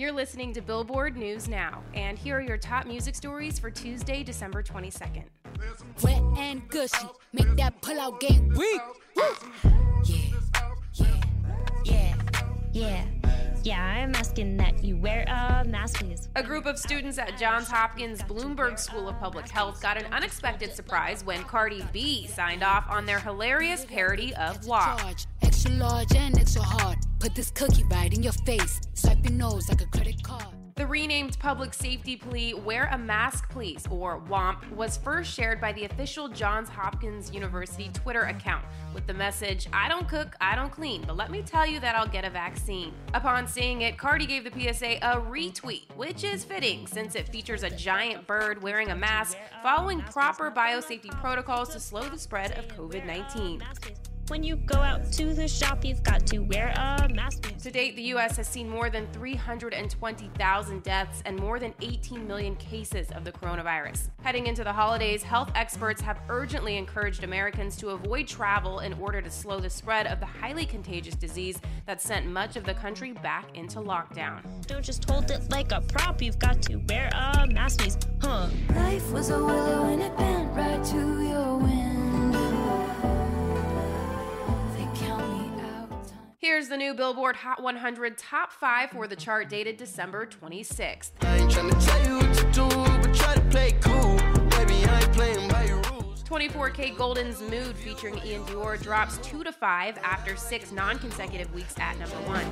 You're listening to Billboard News Now, and here are your top music stories for Tuesday, December 22nd. Wet and gushy, make that pull out game weak. Yeah, yeah, yeah, yeah. Yeah, I'm asking that you wear a mask, please. A group of students at Johns Hopkins Bloomberg School of Public Health got an unexpected surprise when Cardi B signed off on their hilarious parody of WAP. Charge, extra large and extra hard. Put this cookie right in your face. Swipe your nose like a credit card. The renamed public safety plea, Wear a Mask Please, or WAMP, was first shared by the official Johns Hopkins University Twitter account with the message, I don't cook, I don't clean, but let me tell you that I'll get a vaccine. Upon seeing it, Cardi gave the PSA a retweet, which is fitting since it features a giant bird wearing a mask following proper biosafety protocols to slow the spread of COVID 19. When you go out to the shop, you've got to wear a mask. To date, the U.S. has seen more than 320,000 deaths and more than 18 million cases of the coronavirus. Heading into the holidays, health experts have urgently encouraged Americans to avoid travel in order to slow the spread of the highly contagious disease that sent much of the country back into lockdown. Don't just hold it like a prop, you've got to wear a mask, please. Huh. Life was a willow and it bent right to the new Billboard Hot 100 Top 5 for the chart dated December 26th. I ain't tryna tell you what to do, but try to play cool. Baby, I ain't playing by your rules. 24kGoldn's Mood featuring iann dior drops 2 to 5 after 6 non consecutive weeks at number 1.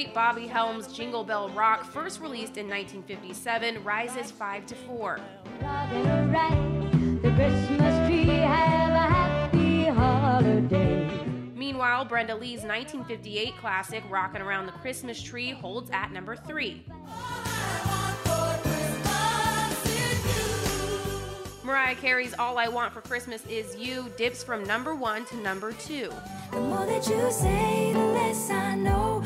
Late Bobby Helms' Jingle Bell Rock, first released in 1957, rises 5 to 4. The Christmas tree, have a happy holiday. Meanwhile, Brenda Lee's 1958 classic Rockin' Around the Christmas Tree holds at number 3. Mariah Carey's All I Want for Christmas Is You dips from number 1 to number 2. The more that you say, the less I know.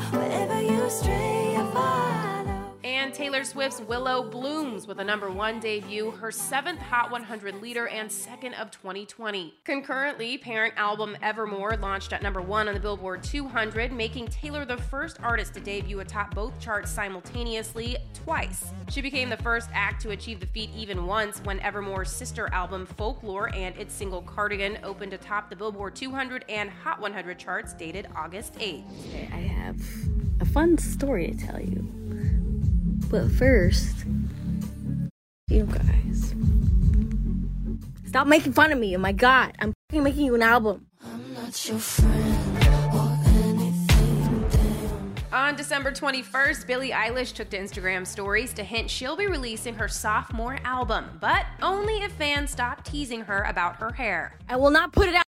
Taylor Swift's Willow blooms with a number one debut, her seventh Hot 100 leader and second of 2020. Concurrently, parent album Evermore launched at number one on the Billboard 200, making Taylor the first artist to debut atop both charts simultaneously twice. She became the first act to achieve the feat even once when Evermore's sister album Folklore and its single Cardigan opened atop the Billboard 200 and Hot 100 charts dated August 8th. Okay, I have a fun story to tell you. But first, you guys. Stop making fun of me. Oh my god, I'm making you an album. I'm not your friend or anything. Damn. On December 21st, Billie Eilish took to Instagram stories to hint she'll be releasing her sophomore album, but only if fans stop teasing her about her hair. I will not put it out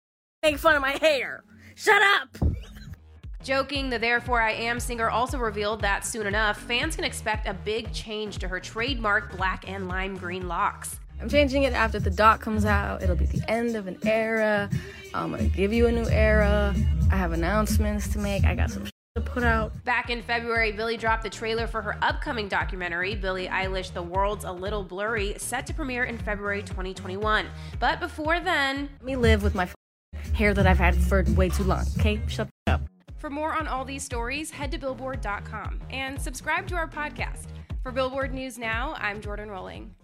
make fun of my hair. Shut up! Joking, the Therefore I Am singer also revealed that soon enough, fans can expect a big change to her trademark black and lime green locks. I'm changing it after the doc comes out. It'll be the end of an era. I'm gonna give you a new era. I have announcements to make. I got some to put out. Back in February, Billie dropped the trailer for her upcoming documentary, Billie Eilish The World's a Little Blurry, set to premiere in February 2021. But before then, Let me live with my f- hair that I've had for way too long. Okay, shut up. For more on all these stories, head to Billboard.com and subscribe to our podcast. For Billboard News Now, I'm Jordan Rolling.